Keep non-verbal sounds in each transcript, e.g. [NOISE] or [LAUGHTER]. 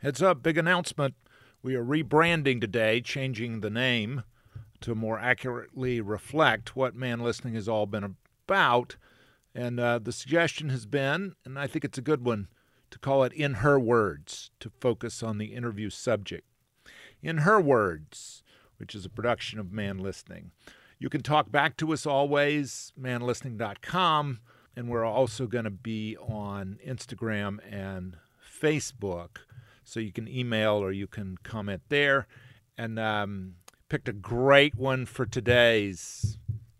Heads up, big announcement. We are rebranding today, changing the name to more accurately reflect what man listening has all been about. And uh, the suggestion has been, and I think it's a good one, to call it In Her Words, to focus on the interview subject. In Her Words, which is a production of Man Listening. You can talk back to us always, manlistening.com, and we're also going to be on Instagram and Facebook so you can email or you can comment there. And um, picked a great one for today's,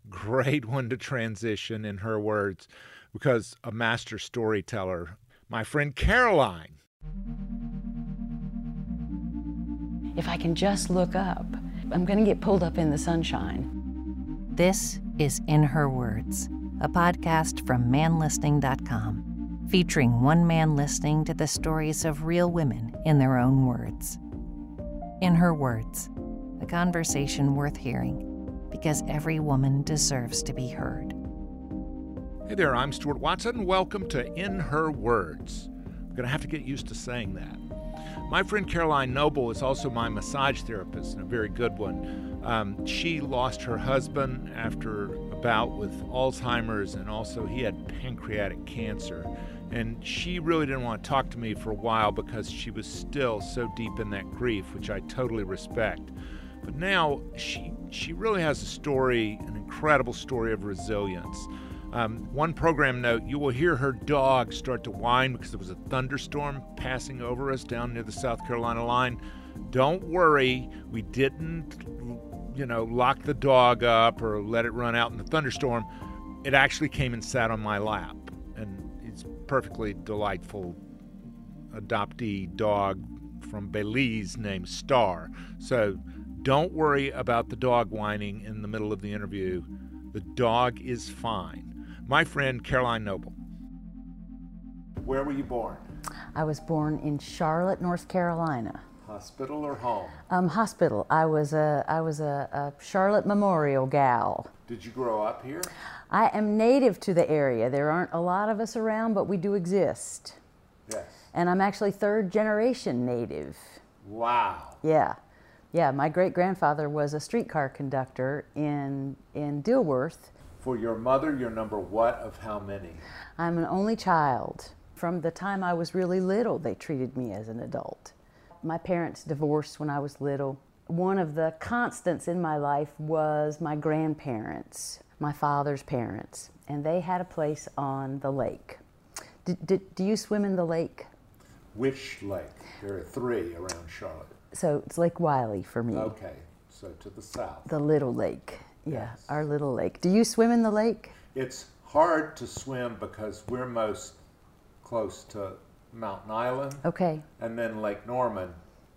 great one to transition in her words, because a master storyteller, my friend Caroline. If I can just look up, I'm going to get pulled up in the sunshine. This is In Her Words, a podcast from manlistening.com featuring one man listening to the stories of real women in their own words. In her words, a conversation worth hearing because every woman deserves to be heard. Hey there, I'm Stuart Watson. Welcome to In Her Words. I'm going to have to get used to saying that. My friend Caroline Noble is also my massage therapist and a very good one. Um, she lost her husband after a bout with Alzheimer's, and also he had pancreatic cancer. And she really didn't want to talk to me for a while because she was still so deep in that grief, which I totally respect. But now she she really has a story, an incredible story of resilience. Um, one program note: you will hear her dog start to whine because there was a thunderstorm passing over us down near the South Carolina line. Don't worry, we didn't, you know, lock the dog up or let it run out in the thunderstorm. It actually came and sat on my lap, perfectly delightful adoptee dog from Belize named Star. So don't worry about the dog whining in the middle of the interview. The dog is fine. My friend Caroline Noble. Where were you born? I was born in Charlotte, North Carolina. Hospital or home? Um, hospital. I was a I was a, a Charlotte Memorial gal. Did you grow up here? I am native to the area. There aren't a lot of us around, but we do exist. Yes. And I'm actually third generation native. Wow. Yeah. Yeah, my great grandfather was a streetcar conductor in in Dilworth. For your mother, you're number what of how many? I'm an only child. From the time I was really little, they treated me as an adult. My parents divorced when I was little. One of the constants in my life was my grandparents my father's parents, and they had a place on the lake. D- d- do you swim in the lake? Which lake? There are three around Charlotte. So it's Lake Wylie for me. Okay, so to the south. The little lake. Yeah, Yes. our little lake. Do you swim in the lake? It's hard to swim because we're most close to Mountain Island Okay. and then Lake Norman,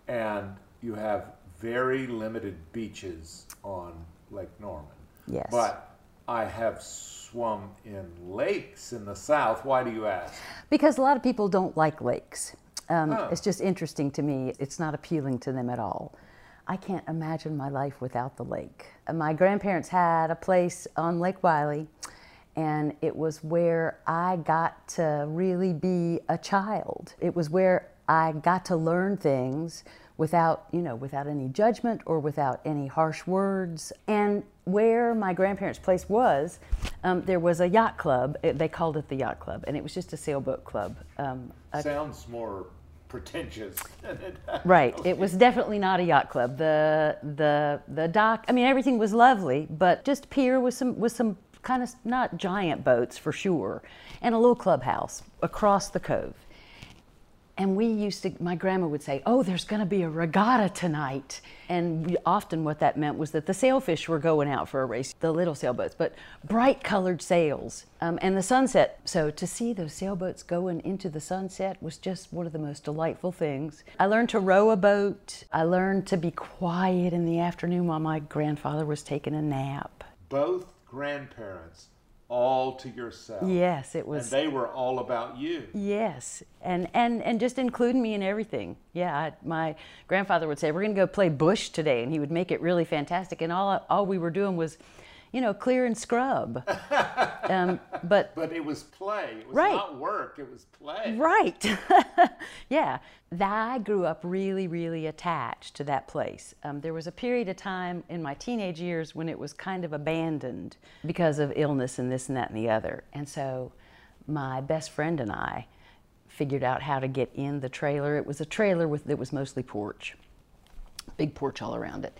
and you have very limited beaches on Lake Norman. Yes. But I have swum in lakes in the south. Why do you ask? Because a lot of people don't like lakes. Um, Oh. It's just interesting to me. It's not appealing to them at all. I can't imagine my life without the lake. Uh, My grandparents had a place on Lake Wylie, and it was where I got to really be a child. It was where I got to learn things without, you know, without any judgment or without any harsh words. And where my grandparents' place was, um, there was a yacht club. It- they called it the yacht club, and it was just a sailboat club. Um, a- Sounds more pretentious Right. It was definitely not a yacht club. The the the dock. I mean, everything was lovely, but just pier with some with some kind of not giant boats for sure, and a little clubhouse across the cove. And we used to, my grandma would say, Oh, there's going to be a regatta tonight. And often what that meant was that the sailfish were going out for a race, the little sailboats, but bright colored sails um, and the sunset. So to see those sailboats going into the sunset was just one of the most delightful things. I learned to row a boat. I learned to be quiet in the afternoon while my grandfather was taking a nap. Both grandparents all to yourself. Yes, it was. And they were all about you. Yes, and and and just including me in everything. Yeah, I, my grandfather would say, "We're going to go play bush today," and he would make it really fantastic. And all all we were doing was, you know, clear and scrub. [LAUGHS] um, but but it was play. It was right. not work. It was play. Right. [LAUGHS] yeah. I grew up really, really attached to that place. Um, there was a period of time in my teenage years when it was kind of abandoned because of illness and this and that and the other. And so my best friend and I figured out how to get in the trailer. It was a trailer with that was mostly porch, big porch all around it.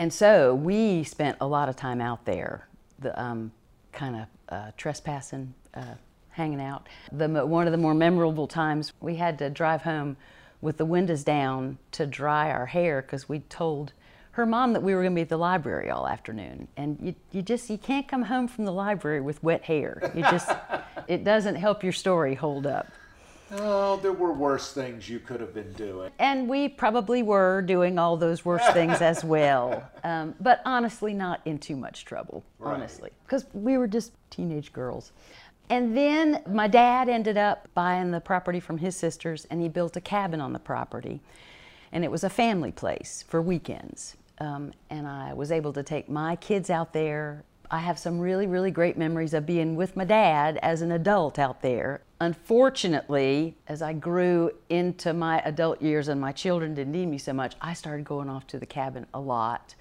And so we spent a lot of time out there, the um, kind of uh, trespassing, uh, hanging out. The, one of the more memorable times we had to drive home with the windows down to dry our hair because we told her mom that we were going to be at the library all afternoon. And you, you just you can't come home from the library with wet hair. You just it doesn't help your story hold up Oh, there were worse things you could have been doing. And we probably were doing all those worse things as [LAUGHS] well. Um, but honestly, not in too much trouble, Right. honestly, because we were just teenage girls. And then my dad ended up buying the property from his sisters, and he built a cabin on the property. And it was a family place for weekends. Um, and I was able to take my kids out there. I have some really, really great memories of being with my dad as an adult out there. Unfortunately, as I grew into my adult years and my children didn't need me so much, I started going off to the cabin a lot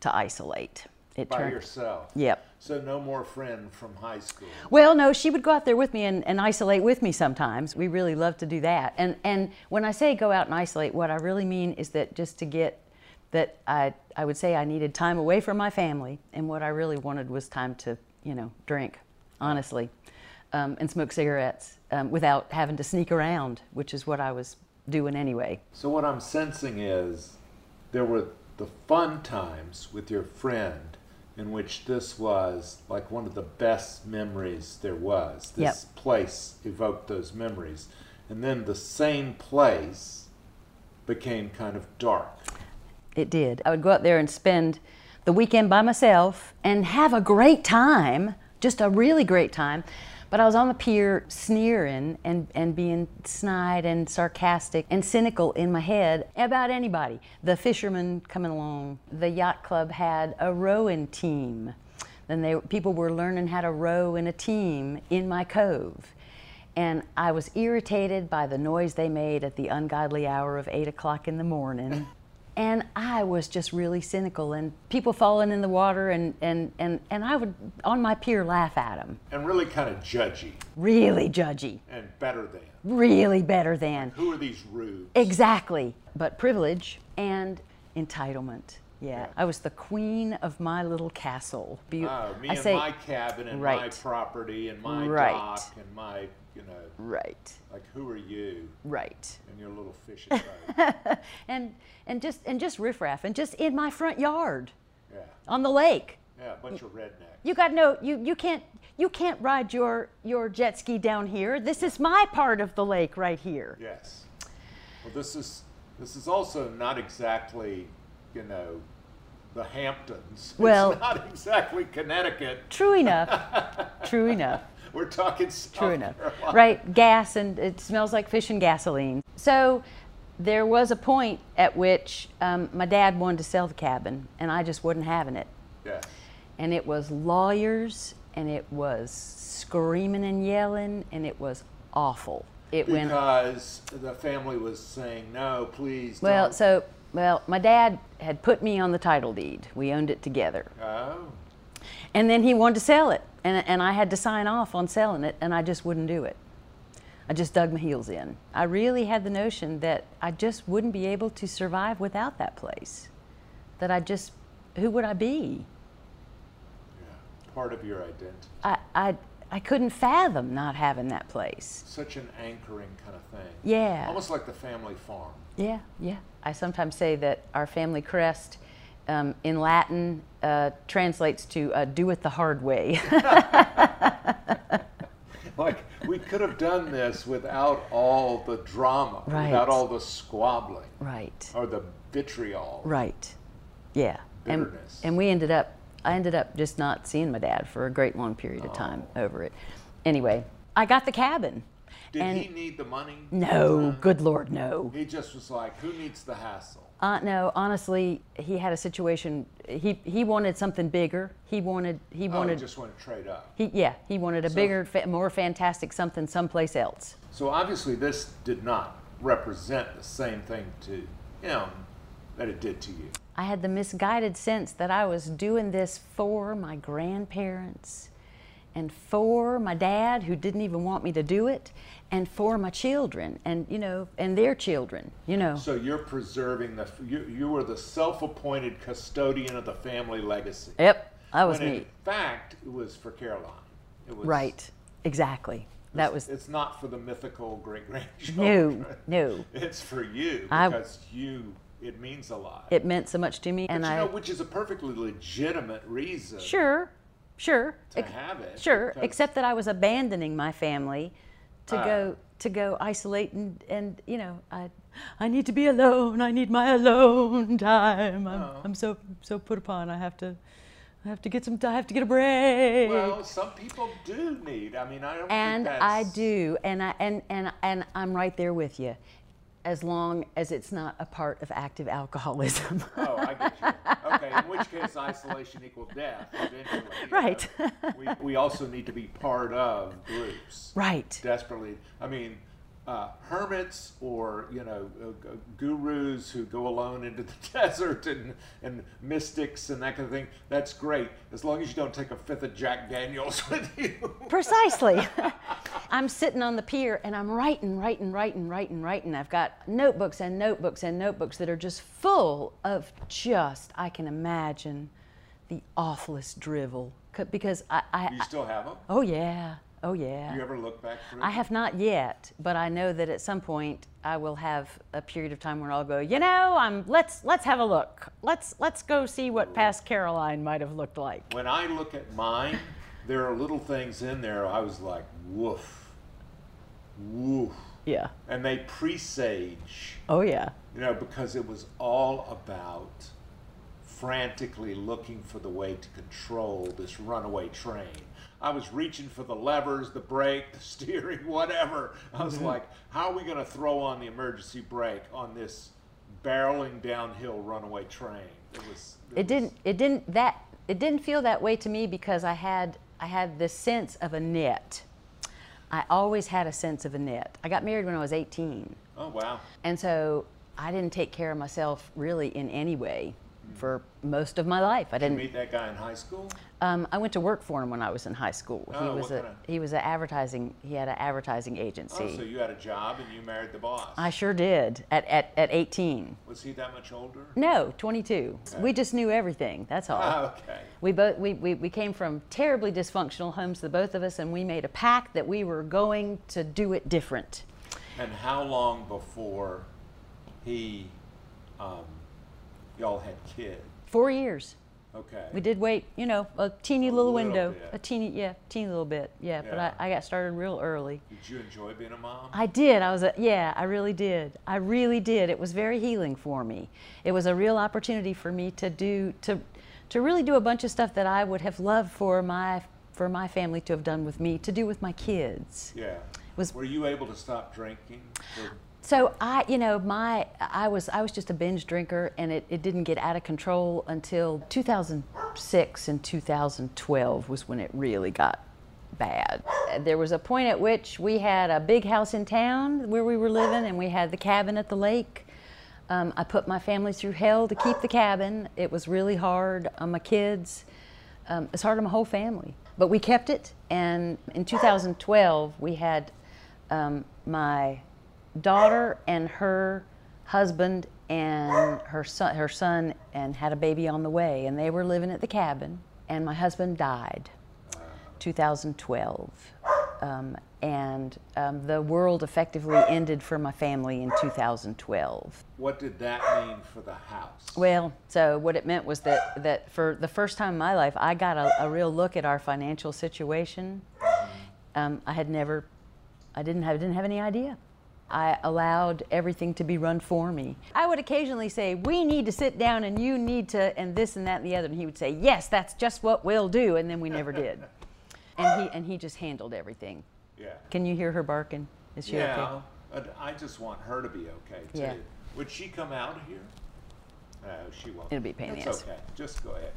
to isolate. It By turned- yourself. Yep. So no more friend from high school. Well, no, she would go out there with me and, and isolate with me sometimes. We really love to do that. And and when I say go out and isolate, what I really mean is that just to get that I I would say I needed time away from my family, and what I really wanted was time to you know drink, honestly, um, and smoke cigarettes um, without having to sneak around, which is what I was doing anyway. So what I'm sensing is there were the fun times with your friend in which this was like one of the best memories there was. This place evoked those memories. And then the same place became kind of dark. It did. I would go out there and spend the weekend by myself and have a great time, just a really great time. But I was on the pier sneering and, and being snide and sarcastic and cynical in my head about anybody. The fishermen coming along, the yacht club had a rowing team. Then they, people were learning how to row in a team in my cove. And I was irritated by the noise they made at the ungodly hour of 8 o'clock in the morning. And I was just really cynical, and people falling in the water, and, and, and, and I would, on my pier, laugh at them. And really kind of judgy Really judgy, and better than. really better than. Who are these rubes? Exactly. But privilege and entitlement. Yeah. Yeah. I was the queen of my little castle. Be- Oh, me I and say, my cabin and my property and my Right. dock and my, you know, Right, like who are you right. and your little fishing [LAUGHS] boat? and and just and just riffraff and just in my front yard yeah, on the lake. yeah, a bunch of rednecks. You got no you you can't you can't ride your your jet ski down here. This is my part of the lake right here. Yes. Well, this is this is also not exactly, you know, the Hamptons. Well- it's not exactly Connecticut. True enough. [LAUGHS] True enough. We're talking South True enough. Carolina. Right, gas and it smells like fish and gasoline. So there was a point at which um, my dad wanted to sell the cabin and I just wasn't having it. Yes. And it was lawyers and it was screaming and yelling and it was awful. It went Because the family was saying no, please. well, don't. so well, my dad had put me on the title deed. We owned it together. Oh, And then he wanted to sell it, and, and I had to sign off on selling it, and I just wouldn't do it. I just dug my heels in. I really had the notion that I just wouldn't be able to survive without that place. That I just, who would I be? yeah. Part of your identity. I, I, I couldn't fathom not having that place. Such an anchoring kind of thing. Yeah. Almost like the family farm. Yeah, yeah. I sometimes say that our family crest um, in Latin uh, translates to uh, do it the hard way. [LAUGHS] like we could have done this without all the drama, Right. without all the squabbling right, or the vitriol. right. Yeah. Bitterness. and we ended up, I ended up just not seeing my dad for a great long period of time over it. Anyway, I got the cabin. Did and he need the money? no, good Lord, no. He just was like, who needs the hassle? Uh, no, honestly, he had a situation. He he wanted something bigger. He wanted he Oh, he wanted just want to trade up. he yeah he wanted a bigger, more fantastic something someplace else. So obviously, this did not represent the same thing to him that it did to you. I had the misguided sense that I was doing this for my grandparents and for my dad who didn't even want me to do it and for my children and you know and their children, you know. So you're preserving the you, you were the self-appointed custodian of the family legacy. Yep, that was when me. in fact, it was for Caroline. It was Right. Exactly. That was It's not for the mythical great no, grandchildren. no. No [LAUGHS] it's for you I- because you. It means a lot. It meant so much to me and you I know, which is a perfectly legitimate reason Sure, sure. to Ex- have it. Sure, because- except that I was abandoning my family to Ah. go to go isolate and, and you know I I need to be alone. I need my alone time. I'm, Oh. I'm so so put upon. I have to I have to get some I have to get a break. Well, some people do need. I mean, I don't. and I do, and I and and and I'm right there with you, as long as it's not a part of active alcoholism. [LAUGHS] Oh, I get you. Okay, in which case isolation equals death eventually. you know. Right. we, we also need to be part of groups. right. Desperately. I mean, uh, hermits or, you know, uh, gurus who go alone into the [LAUGHS] desert and, and mystics and that kind of thing, that's great. As long as you don't take a fifth of Jack Daniels [LAUGHS] with you. Precisely. I'm sitting on the pier and I'm writing, writing, writing, writing, writing. I've got notebooks and notebooks and notebooks that are just full of just, I can imagine, the awfulest drivel. Because I, I, you still have them? oh yeah, oh yeah. You ever look back through I have not yet, but I know that at some point I will have a period of time where I'll go, you know, I'm let's let's have a look. Let's let's go see what past Caroline might have looked like. When I look at mine, there are little things in there I was like, woof, woof. Yeah. And they presage, Oh yeah. you know, because it was all about frantically looking for the way to control this runaway train. I was reaching for the levers, the brake, the [LAUGHS] steering, whatever. I was mm-hmm. like, how are we going to throw on the emergency brake on this barreling downhill runaway train? It was. It was- didn't it didn't that it didn't feel that way to me because I had I had this sense of a net. I always had a sense of a net. I got married when I was 18. Oh wow. And so I didn't take care of myself really in any way for most of my life. I Did you didn't meet that guy in high school? Um, I went to work for him when I was in high school. he Oh, was a kinda- he was an advertising he had an advertising agency. Oh, so you had a job and you married the boss. I sure did at, at, at 18. Was he that much older? No, 22. We just knew everything. That's all. Ah, okay. We both we, we, we came from terribly dysfunctional homes, the both of us, and we made a pact that we were going to do it different. And how long before he, um, y'all had kids? Four years. Okay. We did wait, you know, a teeny little, little window, bit. a teeny yeah, teeny little bit, yeah. But I, I got started real early. Did you enjoy being a mom? I did. I was a, yeah, I really did. I really did. It was very healing for me. It was a real opportunity for me to do to to really do a bunch of stuff that I would have loved for my for my family to have done with me, to do with my kids. yeah. was- Were you able to stop drinking? So I, you know, my I was I was just a binge drinker, and it, it didn't get out of control until 2006 and 2012 was when it really got bad. There was a point at which we had a big house in town where we were living, and we had the cabin at the lake. Um, I put my family through hell to keep the cabin. It was really hard on my kids. Um, it's hard on my whole family. But we kept it, and in 2012, we had um, my daughter and her husband and her son, her son, and had a baby on the way, and they were living at the cabin. And my husband died. 2012. Um, and um, the world effectively ended for my family in 2012. What did that mean for the house? Well, so what it meant was that, that for the first time in my life, I got a, a real look at our financial situation. Um, I had never, I didn't have, didn't have any idea. I allowed everything to be run for me. I would occasionally say, We need to sit down and you need to, and this and that and the other. And he would say, Yes, that's just what we'll do. And then we never did. [LAUGHS] And he, and he just handled everything. Yeah. Can you hear her barking? Is she yeah. okay? I just want her to be okay too. Yeah. Would she come out here? No, she won't. It'll be a pain in the ass. okay. Just go ahead.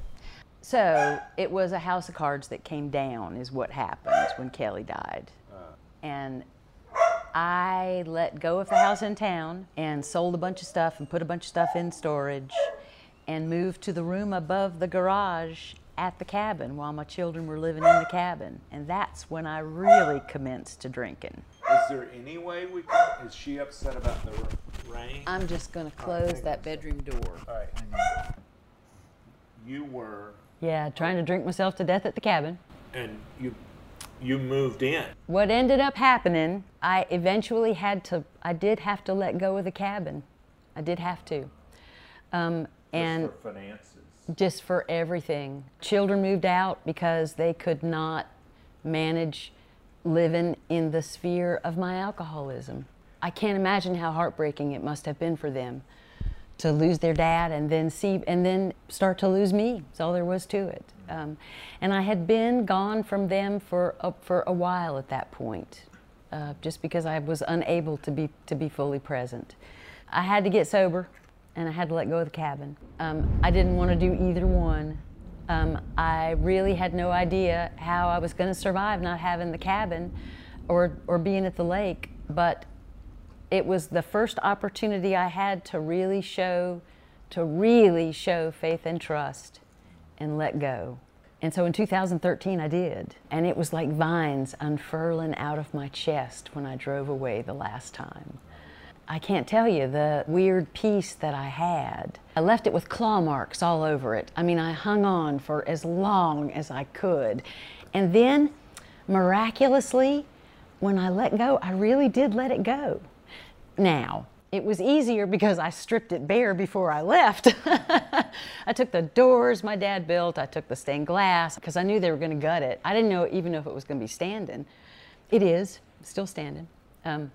So it was a house of cards that came down, is what happened when Kelly died. Uh. And I let go of the house in town and sold a bunch of stuff and put a bunch of stuff in storage and moved to the room above the garage at the cabin while my children were living in the cabin. And that's when I really commenced to drinking. Is there any way we can? Is she upset about the r- rain? I'm just going to close that bedroom door. All right. hang on. You were, Yeah, trying to drink myself to death at the cabin. and you, you moved in. What ended up happening, I eventually had to, I did have to let go of the cabin. I did have to. Um, and Just for finances. just for everything. Children moved out because they could not manage living in the sphere of my alcoholism. I can't imagine how heartbreaking it must have been for them to lose their dad and then see and then start to lose me. That's all there was to it. Um, and I had been gone from them for a, for a while at that point, uh, just because I was unable to be to be fully present. I had to get sober, and I had to let go of the cabin. Um, I didn't want to do either one. Um, I really had no idea how I was going to survive not having the cabin, or or being at the lake, but it was the first opportunity I had to really show, to really show faith and trust and let go. And so in 2013, I did. And it was like vines unfurling out of my chest when I drove away the last time. I can't tell you the weird peace that I had. I left it with claw marks all over it. I mean, I hung on for as long as I could. And then, miraculously, when I let go, I really did let it go. Now, it was easier because I stripped it bare before I left. [LAUGHS] I took the doors my dad built, I took the stained glass because I knew they were going to gut it. I didn't know even if it was going to be standing. It is still standing. Um,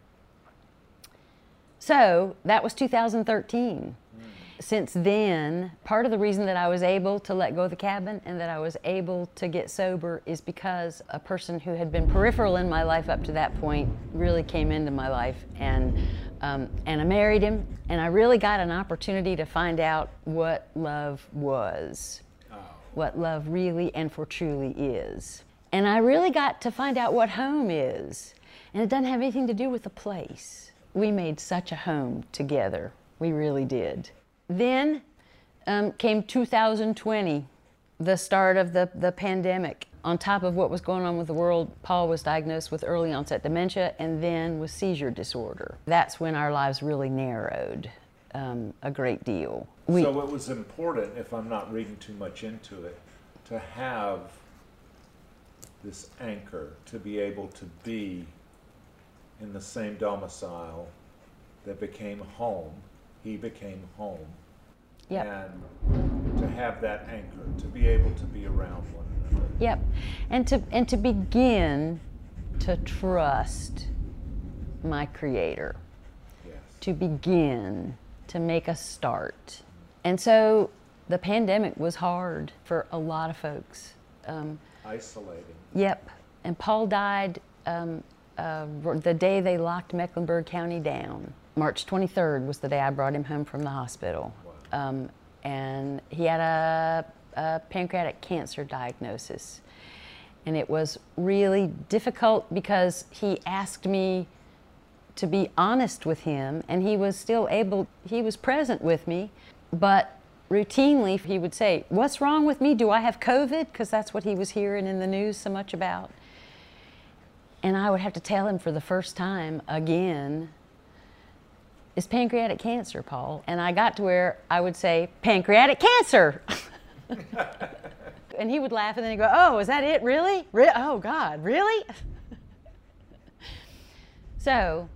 so that was 2013. Since then, part of the reason that I was able to let go of the cabin and that I was able to get sober is because a person who had been peripheral in my life up to that point really came into my life, and um, and I married him, and I really got an opportunity to find out what love was, what love really and for truly is, and I really got to find out what home is, and it doesn't have anything to do with the place. We made such a home together. We really did. Then um, came 2020, the start of the, the pandemic. On top of what was going on with the world, Paul was diagnosed with early onset dementia and then with seizure disorder. That's when our lives really narrowed um, a great deal. We, so it was important, if I'm not reading too much into it, to have this anchor to be able to be in the same domicile that became home. He became home. Yep. And to have that anchor, to be able to be around one. Yep. And to and to begin to trust my creator. Yes. To begin to make a start. And so the pandemic was hard for a lot of folks. Um, Isolating. Yep. And Paul died um, uh, the day they locked Mecklenburg County down. March 23rd was the day I brought him home from the hospital. Um, and he had a, a pancreatic cancer diagnosis. And it was really difficult because he asked me to be honest with him, and he was still able, he was present with me, but routinely he would say, What's wrong with me? Do I have COVID? Because that's what he was hearing in the news so much about. And I would have to tell him for the first time again, It's pancreatic cancer, Paul. And I got to where I would say, Pancreatic cancer! [LAUGHS] [LAUGHS] And he would laugh and then he'd go, Oh, is that it? Really? Re- oh, God, really? [LAUGHS] so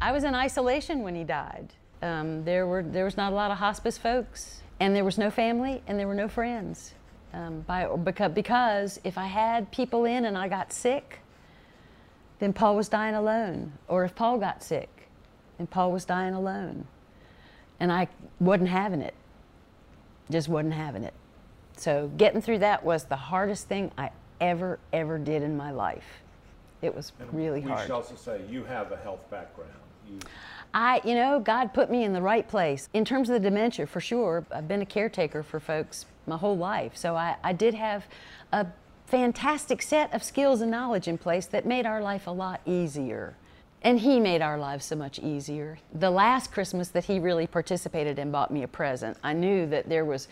I was in isolation when he died. Um, there, were, there was not a lot of hospice folks, and there was no family, and there were no friends. Um, by, because, because if I had people in and I got sick, then Paul was dying alone. Or if Paul got sick, then Paul was dying alone. And I wasn't having it. Just wasn't having it. So getting through that was the hardest thing I ever, ever did in my life. It was And really we hard. should also say you have a health background. You, I, you know, God put me in the right place. In terms of the dementia, for sure, I've been a caretaker for folks my whole life. So I, I did have a fantastic set of skills and knowledge in place that made our life a lot easier. And He made our lives so much easier. The last Christmas that He really participated in bought me a present. I knew that there was,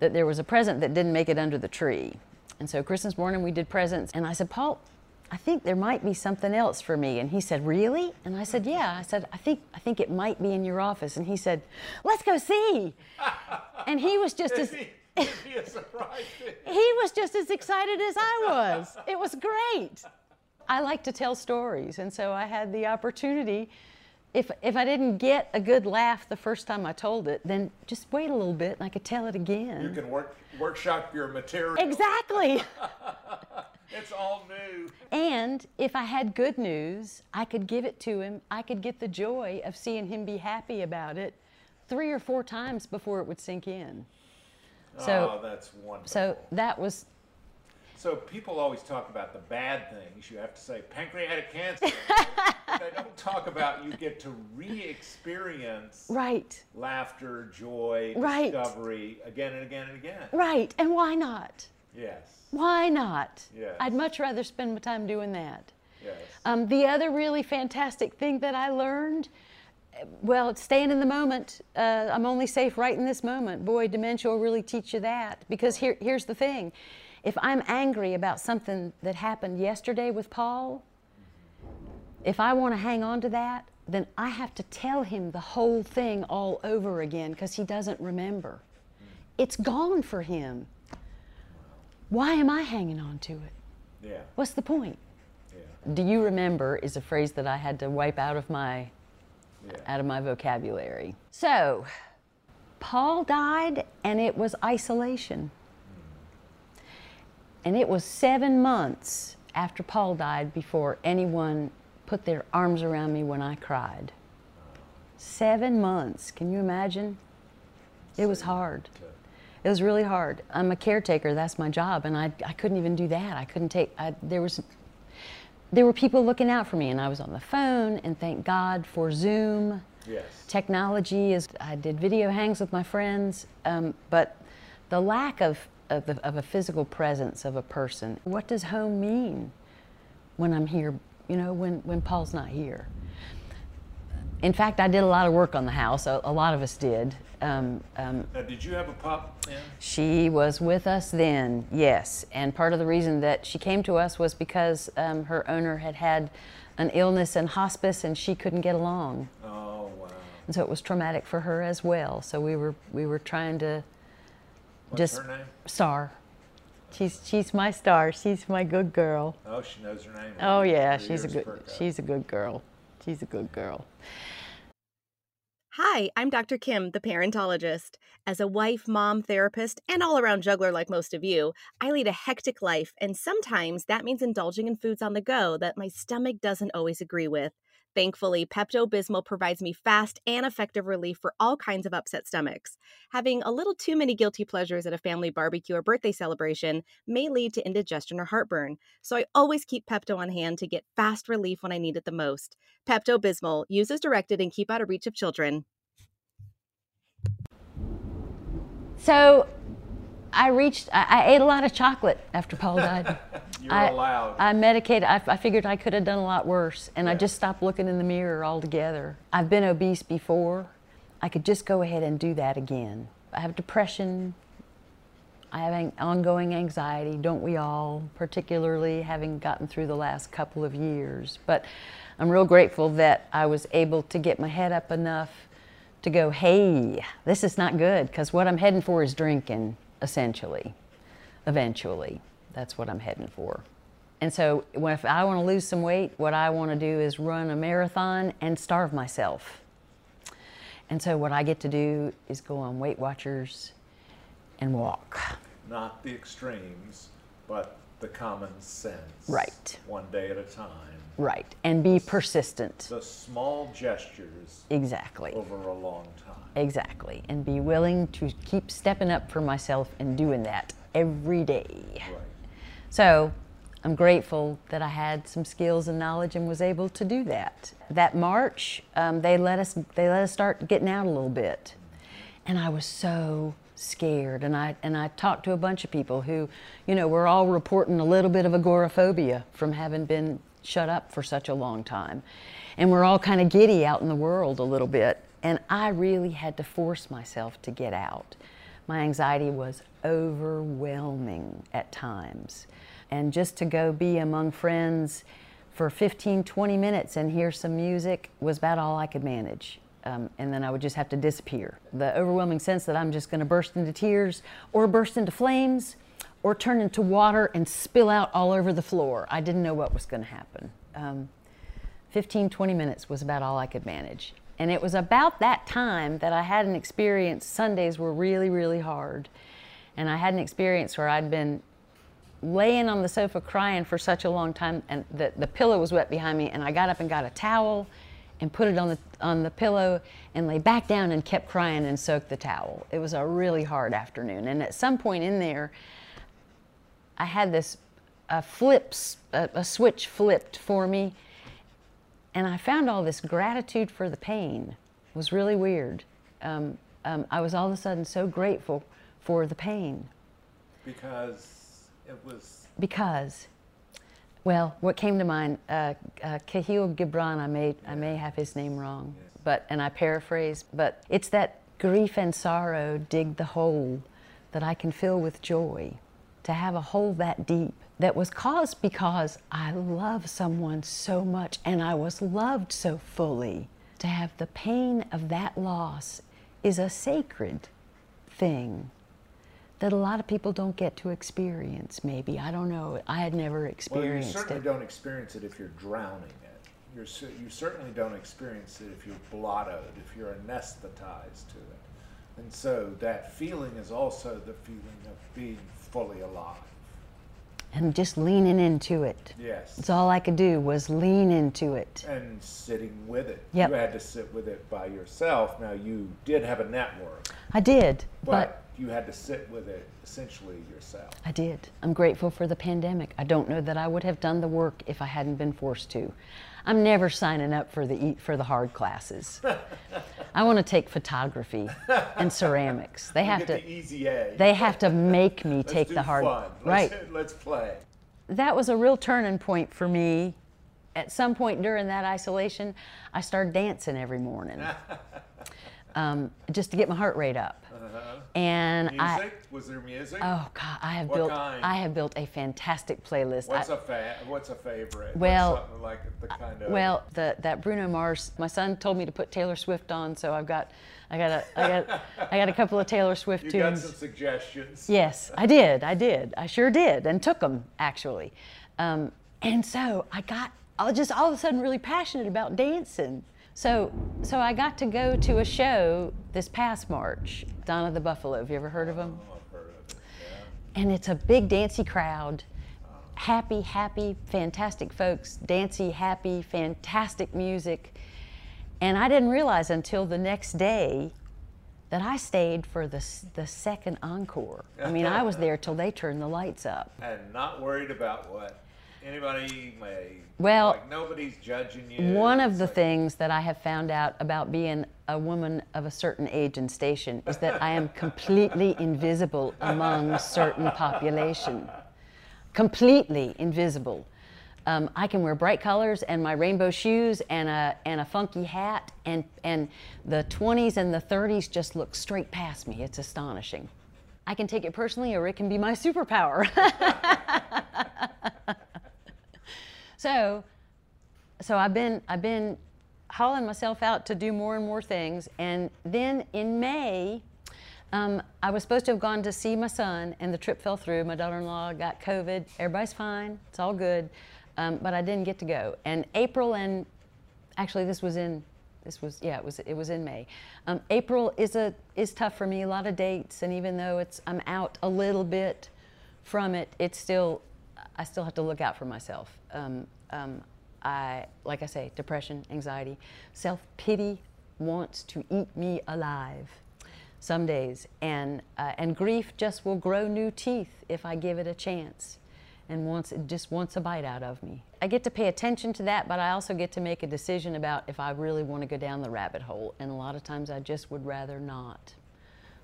that there was a present that didn't make it under the tree. And so Christmas morning we did presents, and I said, Paul, I think there might be something else for me. And he said, Really? And I said, Yeah. I said, I think I think it might be in your office. And he said, Let's go see. [LAUGHS] and he was just as It'd be, it'd be a surprise. to- he was just as excited as I was. It was great. I like to tell stories, and so I had the opportunity. If, if I didn't get a good laugh the first time I told it, then just wait a little bit and I could tell it again. You can work workshop your material. exactly. [LAUGHS] [LAUGHS] It's all new. And if I had good news, I could give it to him. I could get the joy of seeing him be happy about it three or four times before it would sink in. So, oh, that's wonderful. so that was So people always talk about the bad things. You have to say pancreatic cancer. [LAUGHS] but they don't talk about you get to re-experience right, laughter, joy, Right. discovery again and again and again. right. And why not? Yes. Why not? Yes. I'd much rather spend my time doing that. Yes. Um, the other really fantastic thing that I learned, well, staying in the moment. Uh, I'm only safe right in this moment. Boy, dementia will really teach you that. Because here, here's the thing if I'm angry about something that happened yesterday with Paul, if I want to hang on to that, then I have to tell him the whole thing all over again because he doesn't remember. It's gone for him. Why am I hanging on to it? yeah. What's the point? Yeah. Do you remember is a phrase that I had to wipe out of my Yeah. out of my vocabulary. So, Paul died and it was isolation. And it was 7 months after Paul died before anyone put their arms around me when I cried. 7 months. Can you imagine? It was hard. It was really hard. I'm a caretaker, that's my job, and I, I couldn't even do that. I couldn't take, I, there was, there were people looking out for me, and I was on the phone, and thank God for Zoom. Yes. Technology is, I did video hangs with my friends, um, but the lack of, of, the, of a physical presence of a person, what does home mean when I'm here, you know, when, when Paul's not here? In fact, I did a lot of work on the house, a, a lot of us did. Um, um, did you have a pup then? she was with us then, yes. And part of the reason that she came to us was because um, her owner had had an illness in hospice and she couldn't get along. Oh, wow. And so it was traumatic for her as well. So we were we were trying to What's just her name? star. She's she's my star. She's my good girl. Oh, she knows her name. Oh yeah, Three she's a good she's a good girl. She's a good girl. Hi, I'm Dr. Kim, the parentologist. As a wife, mom, therapist, and all around juggler like most of you, I lead a hectic life, and sometimes that means indulging in foods on the go that my stomach doesn't always agree with. Thankfully, Pepto Bismol provides me fast and effective relief for all kinds of upset stomachs. Having a little too many guilty pleasures at a family barbecue or birthday celebration may lead to indigestion or heartburn, so I always keep Pepto on hand to get fast relief when I need it the most. Pepto Bismol, use as directed and keep out of reach of children. So I reached I, I ate a lot of chocolate after Paul [LAUGHS] died. You're I, allowed. I medicated. I, I figured I could have done a lot worse, and I just stopped looking in the mirror altogether. I've been obese before. I could just go ahead and do that again. I have depression. I have an- ongoing anxiety, don't we all? Particularly having gotten through the last couple of years. But I'm real grateful that I was able to get my head up enough to go, hey, this is not good, because what I'm heading for is drinking, essentially. eventually. That's what I'm heading for. And so, if I want to lose some weight, what I want to do is run a marathon and starve myself. And so, what I get to do is go on Weight Watchers and walk. Not the extremes, but the common sense. Right. One day at a time. Right. And be persistent. The small gestures Exactly. over a long time. Exactly. And be willing to keep stepping up for myself and doing that every day. Right. So I'm grateful that I had some skills and knowledge and was able to do that. That March, um, they let us they let us start getting out a little bit, and I was so scared. And I and I talked to a bunch of people who, you know, were all reporting a little bit of agoraphobia from having been shut up for such a long time, and we're all kind of giddy out in the world a little bit. And I really had to force myself to get out. My anxiety was overwhelming at times. And just to go be among friends for 15, 20 minutes and hear some music was about all I could manage. Um, and then I would just have to disappear. The overwhelming sense that I'm just going to burst into tears or burst into flames or turn into water and spill out all over the floor. I didn't know what was going to happen. Um, 15, 20 minutes was about all I could manage. And it was about that time that I had an experience. Sundays were really, really hard. And I had an experience where I'd been laying on the sofa crying for such a long time, and the, the pillow was wet behind me. And I got up and got a towel and put it on the, on the pillow and lay back down and kept crying and soaked the towel. It was a really hard afternoon. And at some point in there, I had this a flips, a, a switch flipped for me and I found all this gratitude for the pain. It was really weird. Um, um, I was all of a sudden so grateful for the pain Because it was because, well, what came to mind, uh, uh, Kahil Gibran, I may, I may have his name wrong, but and I paraphrase, but it's that grief and sorrow dig the hole that I can fill with joy. To have a hole that deep that was caused because I love someone so much and I was loved so fully. To have the pain of that loss is a sacred thing that a lot of people don't get to experience, maybe. I don't know. I had never experienced well, you certainly it. don't experience it if you're drowning it. You're, you certainly don't experience it if you're blottoed, if you're anesthetized to it. And so that feeling is also the feeling of being fully alive. And just leaning into it. Yes. It's all I could do was lean into it. and sitting with it. Yep. You had to sit with it by yourself. Now you did have a network, I did, but, but you had to sit with it essentially yourself. I did. I'm grateful for the pandemic. I don't know that I would have done the work if I hadn't been forced to. I'm never signing up for the e- for the hard classes. [LAUGHS] I want to take photography and ceramics. They have to the easy A. they have to make me [LAUGHS] take the hard fun. [LAUGHS] right. Let's, let's play. that was a real turning point for me. At some point during that isolation, I started dancing every morning, um, just to get my heart rate up. And Music? I, Was there music? oh God, I have What built, kind? I have built a fantastic playlist. what's I- a fa- What's a favorite? Well, like the kind of Well, the, that Bruno Mars. My son told me to put Taylor Swift on, so I've got, I got, a, I got, I got a couple of Taylor Swift you got some suggestions. Yes, I did. I did. I sure did, and took them actually. Um, and so I got, I was just all of a sudden really passionate about dancing. So, so I got to go to a show this past March, Donna the Buffalo. Have you ever heard of them? Oh, I've heard of it. Yeah. and it's a big dancey crowd happy happy fantastic folks dancey happy fantastic music and i didn't realize until the next day that i stayed for the, the second encore i mean i was there till they turned the lights up [LAUGHS] And not worried about what anybody may. Well, like nobody's judging you. One of It's the like- things that I have found out about being a woman of a certain age and station is that I am completely [LAUGHS] invisible among certain population. Completely invisible. Um, I can wear bright colors and my rainbow shoes and a, and a funky hat, and, and the 20s and the 30s just look straight past me. It's astonishing. I can take it personally, or it can be my superpower. [LAUGHS] so, so I've been I've been hauling myself out to do more and more things, and then in May, Um, I was supposed to have gone to see my son, and the trip fell through. My daughter-in-law got COVID. Everybody's fine. It's all good, um, but I didn't get to go. And April and actually, this was in this was yeah, it was it was in May. Um, April is a is tough for me. A lot of dates, and even though it's I'm out a little bit from it, it's still I still have to look out for myself. Um, um, I like I say, depression, anxiety, self pity wants to eat me alive some days. And, uh, and grief just will grow new teeth if I give it a chance and wants, it just wants a bite out of me. I get to pay attention to that, but I also get to make a decision about if I really want to go down the rabbit hole. And a lot of times I just would rather not.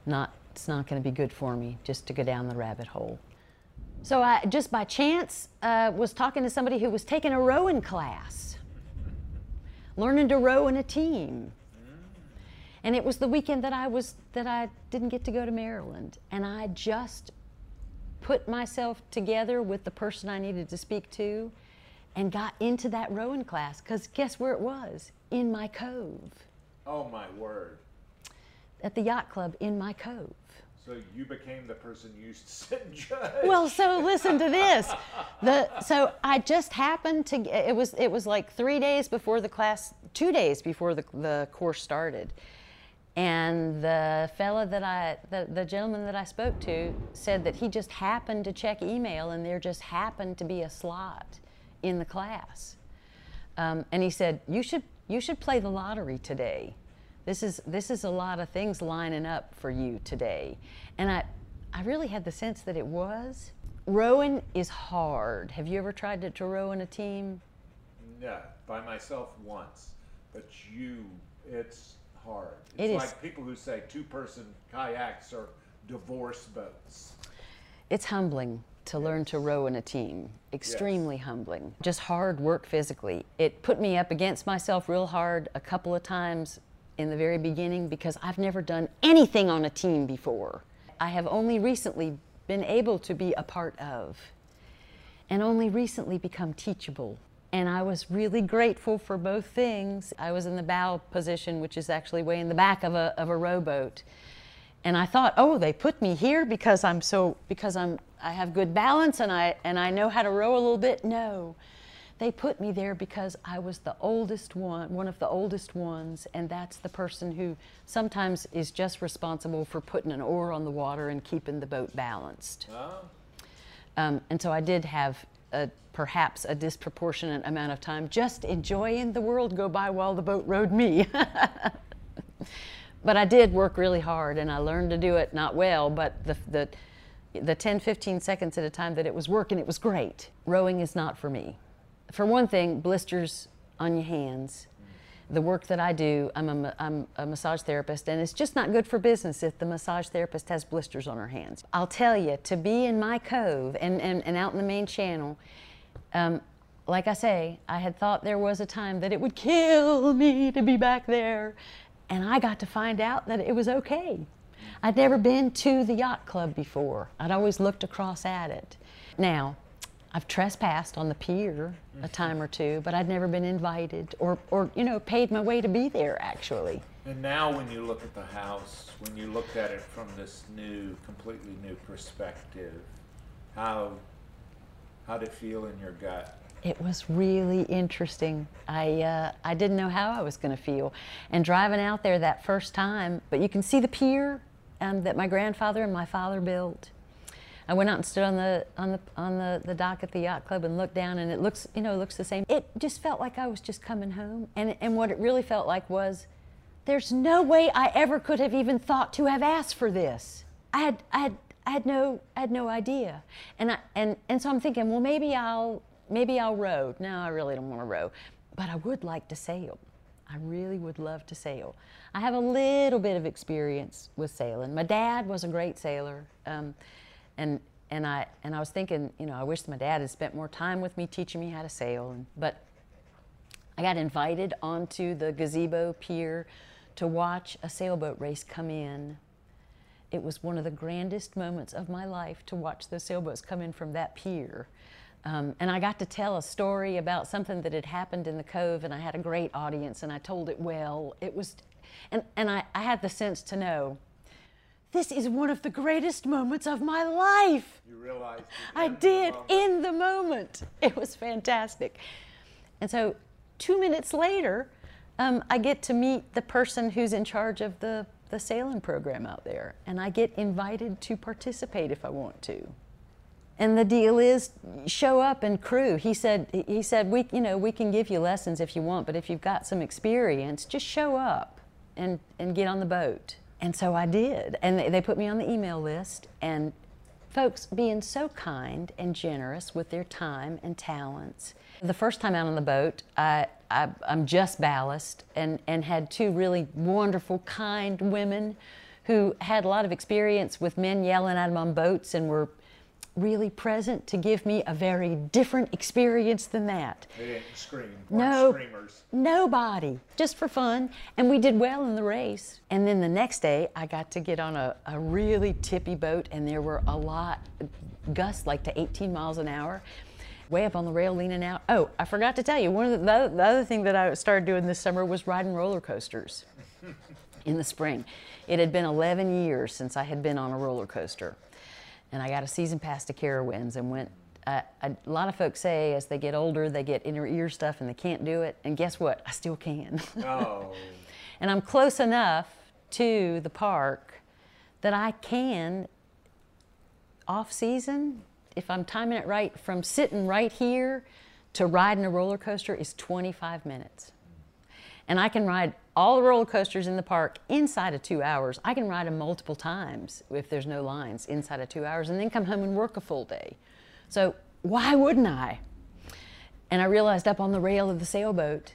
Not, it's not going to be good for me just to go down the rabbit hole. So I just by chance uh, was talking to somebody who was taking a rowing class, learning to row in a team. And it was the weekend that I was that I didn't get to go to Maryland, and I just put myself together with the person I needed to speak to, and got into that rowing class. Because guess where it was? In my cove. Oh my word! At the yacht club in my cove. So you became the person used to [LAUGHS] sit and judge. Well, so listen to this. The so I just happened to it was it was like three days before the class, two days before the the course started, and the fella that I the, the gentleman that I spoke to said that he just happened to check email and there just happened to be a slot in the class, um, and he said you should you should play the lottery today this is this is a lot of things lining up for you today. And i i really had the sense that it was. Rowing is hard. Have you ever tried to, to row in a team? No, by myself once, but you, it's hard. It It's is. like people who say two-person kayaks are divorce boats. it's humbling to learn to row in a team. Extremely humbling. Just hard work physically. It put me up against myself real hard a couple of times in the very beginning because i've never done anything on a team before i have only recently been able to be a part of and only recently become teachable. And I was really grateful for both things. I was in the bow position, which is actually way in the back of a, of a rowboat. And I thought, oh, they put me here because I'm so because I'm I have good balance and I and I know how to row a little bit. No. They put me there because I was the oldest one, one of the oldest ones, and that's the person who sometimes is just responsible for putting an oar on the water and keeping the boat balanced. Oh, Um, and so I did have a, perhaps a disproportionate amount of time just enjoying the world go by while the boat rode me. [LAUGHS] but I did work really hard and I learned to do it not well, but the, the, the 10, 15 seconds at a time that it was working, it was great. Rowing is not for me. For one thing, blisters on your hands. The work that I do, I'm a, I'm a massage therapist, and it's just not good for business if the massage therapist has blisters on her hands. I'll tell you, to be in my cove and, and, and out in the main channel, um, like I say, I had thought there was a time that it would kill me to be back there, and I got to find out that it was okay. I'd never been to the yacht club before. I'd always looked across at it. Now, I've trespassed on the pier a time or two, but I'd never been invited or, or you know, paid my way to be there actually. and now when you look at the house, when you look at it from this new, completely new perspective, how how did it feel in your gut? It was really interesting. I, uh, I didn't know how I was going to feel. And driving out there that first time, but you can see the pier um, that my grandfather and my father built. I went out and stood on the on the on the, the dock at the yacht club and looked down, and it looks you know looks the same. It just felt like I was just coming home, and and what it really felt like was, there's no way I ever could have even thought to have asked for this. I had I had I had no I had no idea, and I and and so I'm thinking, well maybe I'll maybe I'll row. No, I really don't want to row, but I would like to sail. I really would love to sail. I have a little bit of experience with sailing. My dad was a great sailor, um, and and I and I was thinking, you know, I wish my dad had spent more time with me teaching me how to sail. And, but I got invited onto the gazebo pier to watch a sailboat race come in. It was one of the grandest moments of my life to watch those sailboats come in from that pier. Um, and I got to tell a story about something that had happened in the cove, and I had a great audience, and I told it well. It was, and, and I, I had the sense to know this is one of the greatest moments of my life. You realized I did in the moment. [LAUGHS] It was fantastic. And so, two minutes later, um, I get to meet the person who's in charge of the, the sailing program out there, and I get invited to participate if I want to. And the deal is, show up and crew. He said, he said, we, you know, we can give you lessons if you want, but if you've got some experience, just show up and, and get on the boat. And so I did. And they, they put me on the email list. And folks being so kind and generous with their time and talents. The first time out on the boat, I, I, am just ballast and, and had two really wonderful, kind women who had a lot of experience with men yelling at them on boats and were really present to give me a very different experience than that. They didn't scream. No, screamers. nobody, just for fun. And we did well in the race. And then the next day, I got to get on a, a really tippy boat, and there were a lot, gusts like to 18 miles an hour. Way up on the rail, leaning out. Oh, I forgot to tell you, one of the, the, the other thing that I started doing this summer was riding roller coasters [LAUGHS] in the spring. It had been 11 years since I had been on a roller coaster and I got a season pass to Carowinds and went. Uh, a lot of folks say as they get older, they get inner ear stuff and they can't do it. And guess what? I still can. [LAUGHS] Oh. and I'm close enough to the park that I can, off season, if I'm timing it right, from sitting right here to riding a roller coaster is 25 minutes. And I can ride all the roller coasters in the park inside of two hours. I can ride them multiple times if there's no lines inside of two hours and then come home and work a full day. So why wouldn't I? And I realized up on the rail of the sailboat,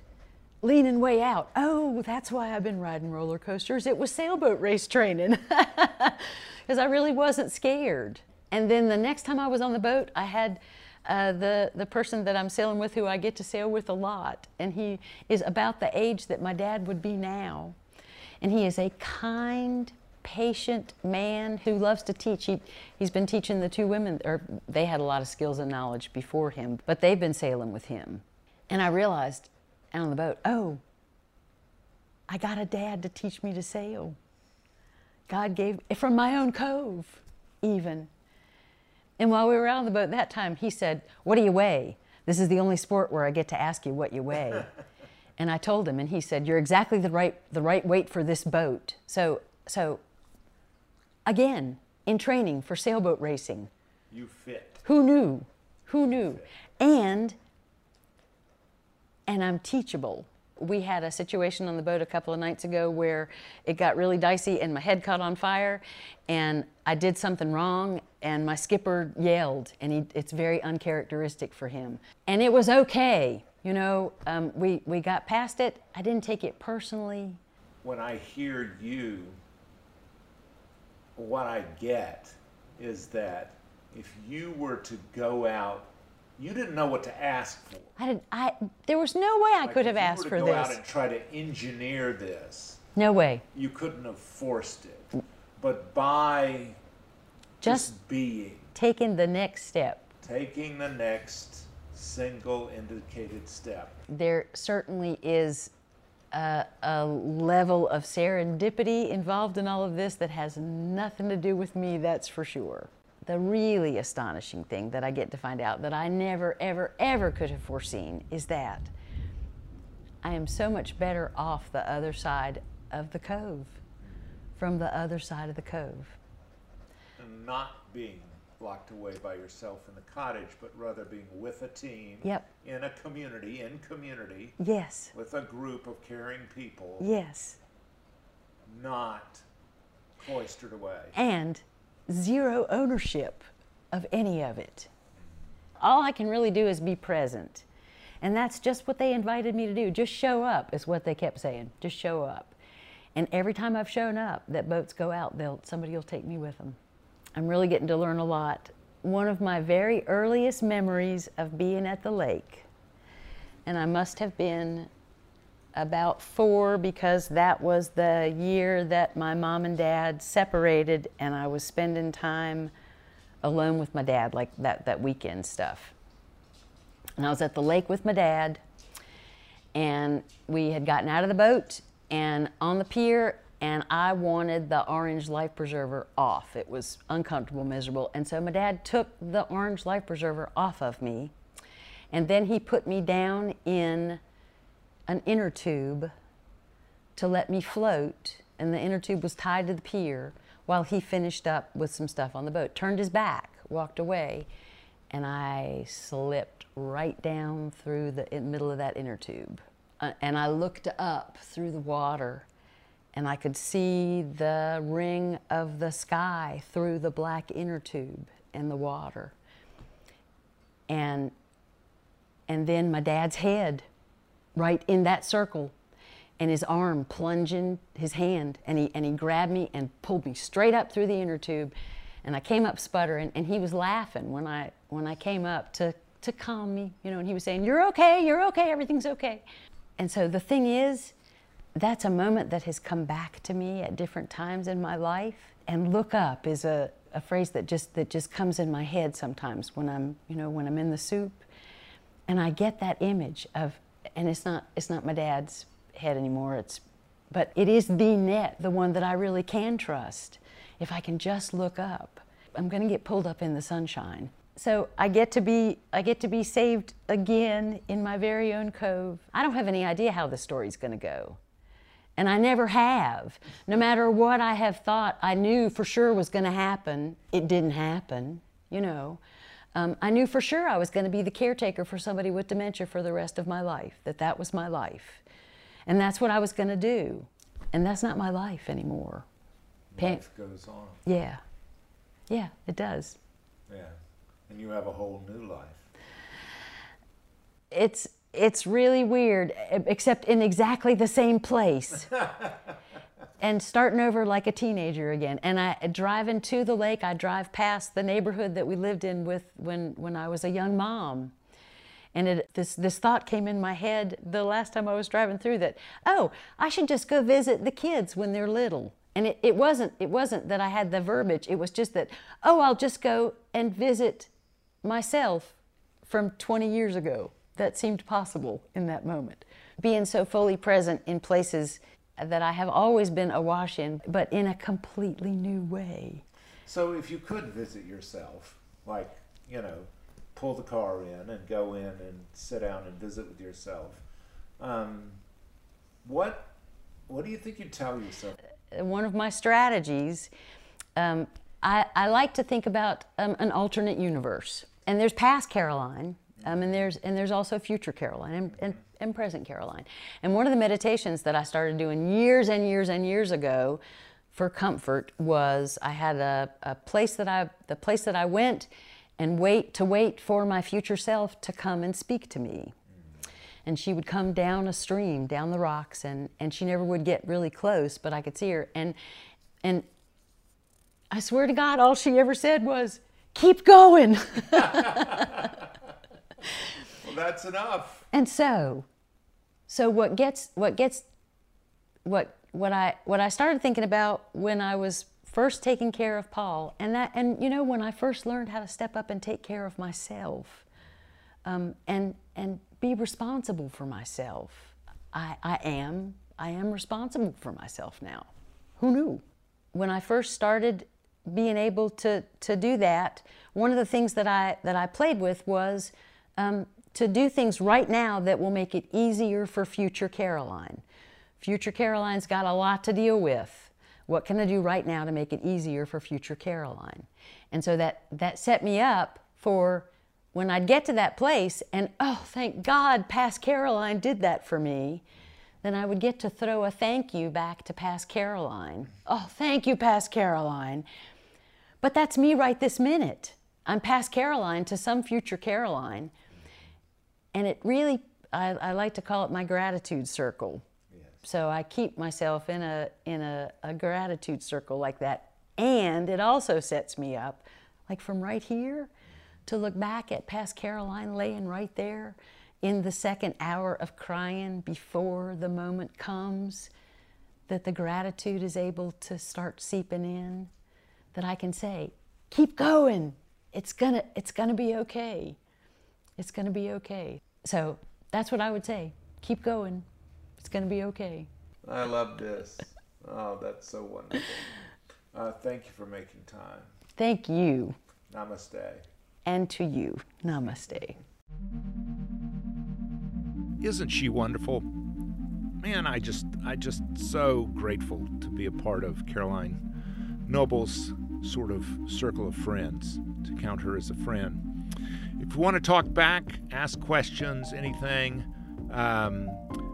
leaning way out, oh, that's why I've been riding roller coasters. It was sailboat race training [LAUGHS] because I really wasn't scared. And then the next time I was on the boat, I had uh, the, the person that I'm sailing with, who I get to sail with a lot, and he is about the age that my dad would be now. And he is a kind, patient man who loves to teach. He, he's been teaching the two women, or they had a lot of skills and knowledge before him, but they've been sailing with him. And I realized out on the boat, oh, I got a dad to teach me to sail. God gave, from my own cove, even. And while we were out on the boat that time, he said, What do you weigh? This is the only sport where I get to ask you what you weigh. [LAUGHS] and I told him, and he said, You're exactly the right, the right weight for this boat. So, so again, in training for sailboat racing. You fit. Who knew? Who knew? And and I'm teachable we had a situation on the boat a couple of nights ago where it got really dicey and my head caught on fire and I did something wrong and my skipper yelled and he, it's very uncharacteristic for him. And it was okay. You know, um, we, we got past it. I didn't take it personally. When I hear you, what I get is that if you were to go out you didn't know what to ask for. I didn't. I there was no way I like could have asked for this. If you were to go out and try to engineer this, no way. You couldn't have forced it. But by just, just being, taking the next step, taking the next single indicated step, there certainly is a, a, level of serendipity involved in all of this that has nothing to do with me, that's for sure. The really astonishing thing that I get to find out that I never, ever, ever could have foreseen is that I am so much better off the other side of the cove, from the other side of the cove. Not being locked away by yourself in the cottage, but rather being with a team yep. in a community, in community. Yes. With a group of caring people. Yes. Not cloistered away. And zero ownership of any of it. All I can really do is be present. And that's just what they invited me to do. Just show up, is what they kept saying. Just show up. And every time I've shown up, that boats go out, they'll, somebody will take me with them. I'm really getting to learn a lot. One of my very earliest memories of being at the lake, and I must have been about four because that was the year that my mom and dad separated and I was spending time alone with my dad, like that, that weekend stuff. And I was at the lake with my dad and we had gotten out of the boat and on the pier and I wanted the orange life preserver off. It was uncomfortable, miserable. And so my dad took the orange life preserver off of me. And then he put me down in an inner tube to let me float. And the inner tube was tied to the pier while he finished up with some stuff on the boat. Turned his back, walked away, and I slipped right down through the middle of that inner tube. Uh, and I looked up through the water and I could see the ring of the sky through the black inner tube in the water. And, and then my dad's head right in that circle and his arm plunging his hand and he, and he grabbed me and pulled me straight up through the inner tube and I came up sputtering and he was laughing when I, when I came up to, to calm me, you know, and he was saying, you're okay, you're okay, everything's okay. And so the thing is, that's a moment that has come back to me at different times in my life. And look up is a, a phrase that just that just comes in my head sometimes when I'm, you know, when I'm in the soup. And I get that image of and it's not it's not my dad's head anymore, it's but it is the net, the one that I really can trust. If I can just look up, I'm going to get pulled up in the sunshine. So I get to be I get to be saved again in my very own cove. I don't have any idea how the story's going to go. And I never have. No matter what I have thought I knew for sure was going to happen, it didn't happen, you know. Um, I knew for sure I was going to be the caretaker for somebody with dementia for the rest of my life, that that was my life. And that's what I was going to do. And that's not my life anymore. Life goes on. Yeah. Yeah, it does. Yeah. And you have a whole new life. It's it's really weird, except in exactly the same place. [LAUGHS] and starting over like a teenager again. And I driving to the lake, I drive past the neighborhood that we lived in with when, when I was a young mom. And it, this, this thought came in my head the last time I was driving through that, oh, I should just go visit the kids when they're little. And it, it, wasn't, it wasn't that I had the verbiage, it was just that, oh, I'll just go and visit myself from 20 years ago that seemed possible in that moment. Being so fully present in places that I have always been awash in, but in a completely new way. So, if you could visit yourself, like, you know, pull the car in and go in and sit down and visit with yourself, um, what, what do you think you'd tell yourself? One of my strategies, um, I, I, like to think about um, an alternate universe. And there's past Caroline, um, and there's and there's also future Caroline and, and, and, present Caroline. And one of the meditations that I started doing years and years and years ago for comfort was I had a, a place that I the place that I went and wait to wait for my future self to come and speak to me. And she would come down a stream, down the rocks, and, and she never would get really close, but I could see her. And and I swear to God, all she ever said was, keep going. [LAUGHS] [LAUGHS] well, that's enough. And so, so what gets what gets what what I what I started thinking about when I was first taking care of Paul, and that and you know when I first learned how to step up and take care of myself, um, and and be responsible for myself. I, I am I am responsible for myself now. Who knew? When I first started being able to to do that, one of the things that I that I played with was um, to do things right now that will make it easier for future Caroline. Future Caroline's got a lot to deal with. What can I do right now to make it easier for future Caroline? And so that, that set me up for when I'd get to that place and, oh, thank God, past Caroline did that for me, then I would get to throw a thank you back to past Caroline. Oh, thank you, past Caroline. But that's me right this minute. I'm past Caroline to some future Caroline and it really, I, I, like to call it my gratitude circle. Yes. So I keep myself in a in a, a gratitude circle like that, and it also sets me up, like from right here, to look back at past Caroline laying right there, in the second hour of crying before the moment comes, that the gratitude is able to start seeping in, that I can say, keep going. It's gonna, it's gonna be okay. It's going to be okay. So that's what I would say. Keep going. It's going to be okay. I love this. Oh, that's so wonderful. Uh, thank you for making time. Thank you. Namaste. And to you, namaste. Isn't she wonderful? Man, I just I just so grateful to be a part of Caroline Noble's sort of circle of friends, to count her as a friend. If you want to talk back, ask questions, anything, um,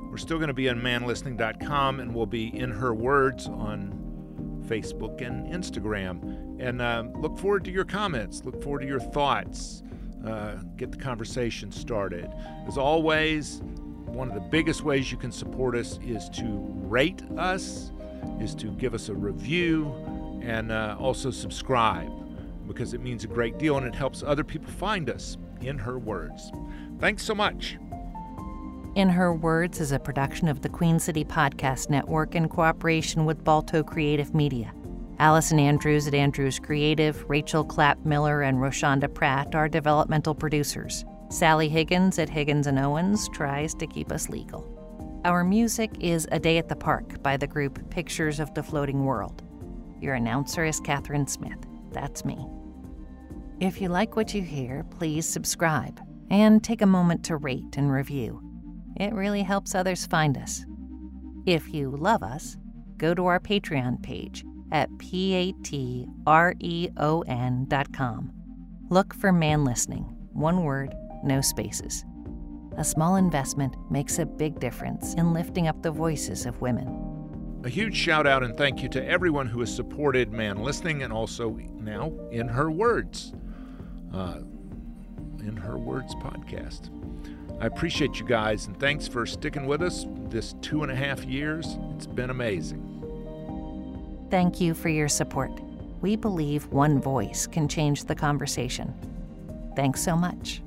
we're still going to be on manlistening.com and we'll be in her words on Facebook and Instagram. And uh, look forward to your comments, look forward to your thoughts. Uh, get the conversation started. As always, one of the biggest ways you can support us is to rate us, is to give us a review, and uh, also subscribe because it means a great deal and it helps other people find us in her words. Thanks so much. In Her Words is a production of the Queen City Podcast Network in cooperation with Balto Creative Media. Allison Andrews at Andrews Creative, Rachel Clapp Miller, and Roshonda Pratt are developmental producers. Sally Higgins at Higgins and Owens tries to keep us legal. Our music is A Day at the Park by the group Pictures of the Floating World. Your announcer is Catherine Smith. That's me. If you like what you hear, please subscribe and take a moment to rate and review. It really helps others find us. If you love us, go to our Patreon page at patreon.com. Look for Man Listening, one word, no spaces. A small investment makes a big difference in lifting up the voices of women. A huge shout out and thank you to everyone who has supported Man Listening and also now In Her Words, uh, In Her Words podcast. I appreciate you guys and thanks for sticking with us this two and a half years. It's been amazing. Thank you for your support. We believe one voice can change the conversation. Thanks so much.